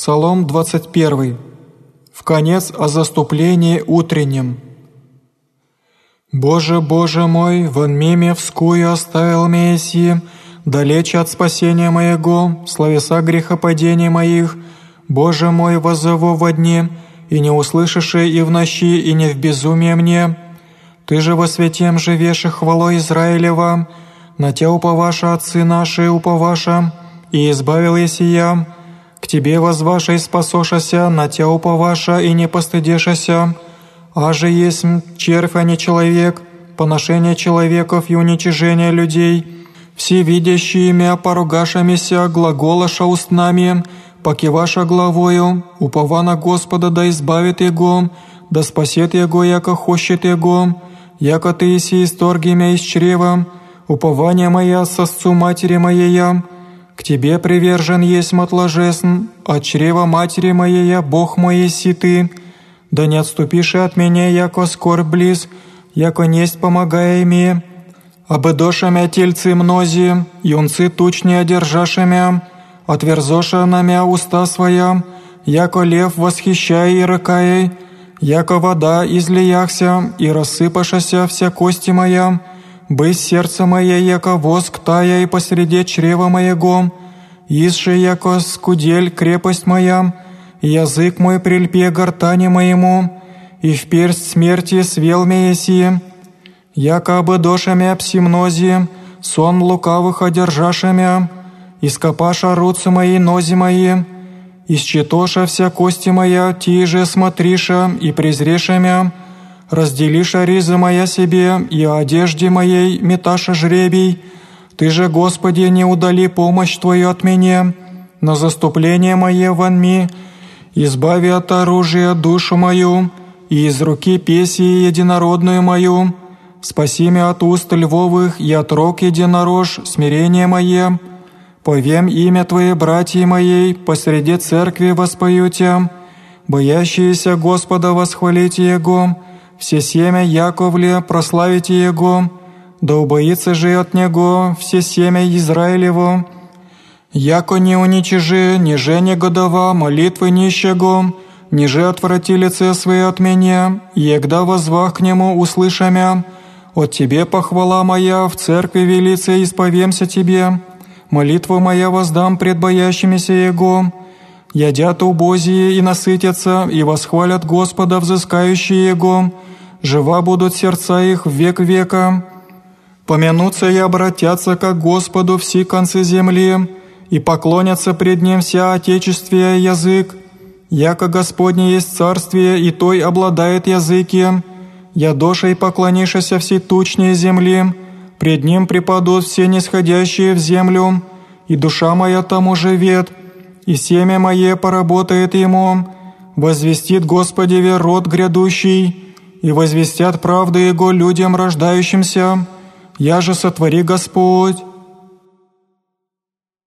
Псалом 21. В конец о заступлении утреннем. «Боже, Боже мой, вон миме вскую оставил Мессии, далече от спасения моего, словеса грехопадений моих, Боже мой, возову во дне, и не услышиши и в ночи, и не в безумие мне. Ты же во святем живешь и хвалой Израилева, на те уповаша отцы наши уповаша, и избавил я, к Тебе возваша и спасошася, на Тя уповаша и не постыдешася, а же есть червь, а не человек, поношение человеков и уничижение людей, все видящие имя поругашамися глаголаша устнами, покиваша главою, упова на Господа да избавит Его, да спасет Его, яко хочет Его, яко Ты иси исторги мя из чрева, упование моя сосцу матери моей, к Тебе привержен есть отложесн, от чрева матери моей, я Бог мой еси Ты, да не отступишь от меня, яко скорбь близ, яко несть помогая ими. Обыдошамя тельцы мнози, юнцы тучни одержашамя, отверзоша намя уста своя, яко лев восхищай и рыкай, яко вода излияхся и рассыпашася вся кости моя, «Бысь сердце мое, яко воск тая и посреди чрева моего, исше яко скудель крепость моя, язык мой прильпе гортани моему, и в персть смерти свел еси, яко обыдошами псимнози, сон лукавых одержашами, ископаша руцы мои нози мои, исчетоша вся кости моя, тиже смотриша и презрешамя, разделиша ризы моя себе, и одежде моей меташа жребий. Ты же, Господи, не удали помощь Твою от меня, на заступление мое вонми, избави от оружия душу мою, и из руки песи единородную мою, спаси меня от уст львовых и от рог единорож, смирение мое, повем имя Твое, братья моей, посреди церкви воспою Тя, боящиеся Господа восхвалите Его, все семя Яковле прославите Его, да убоится же от Него все семя Израилево. Яко не уничижи, ниже негодова молитвы нищего, ниже отврати лице свои от меня, егда возвах к Нему услышамя, от Тебе похвала моя, в церкви велице исповемся Тебе, молитву моя воздам пред боящимися Его, ядят убозие и насытятся, и восхвалят Господа, взыскающие Его, жива будут сердца их век века. Помянутся и обратятся к Господу все концы земли, и поклонятся пред Ним вся Отечествие язык. Яко Господне есть царствие, и Той обладает языки. Я дошей поклонишься всей тучней земли, пред Ним припадут все нисходящие в землю, и душа моя тому живет, и семя мое поработает Ему, возвестит Господи род грядущий, и возвестят правду Его людям рождающимся. Я же сотвори Господь,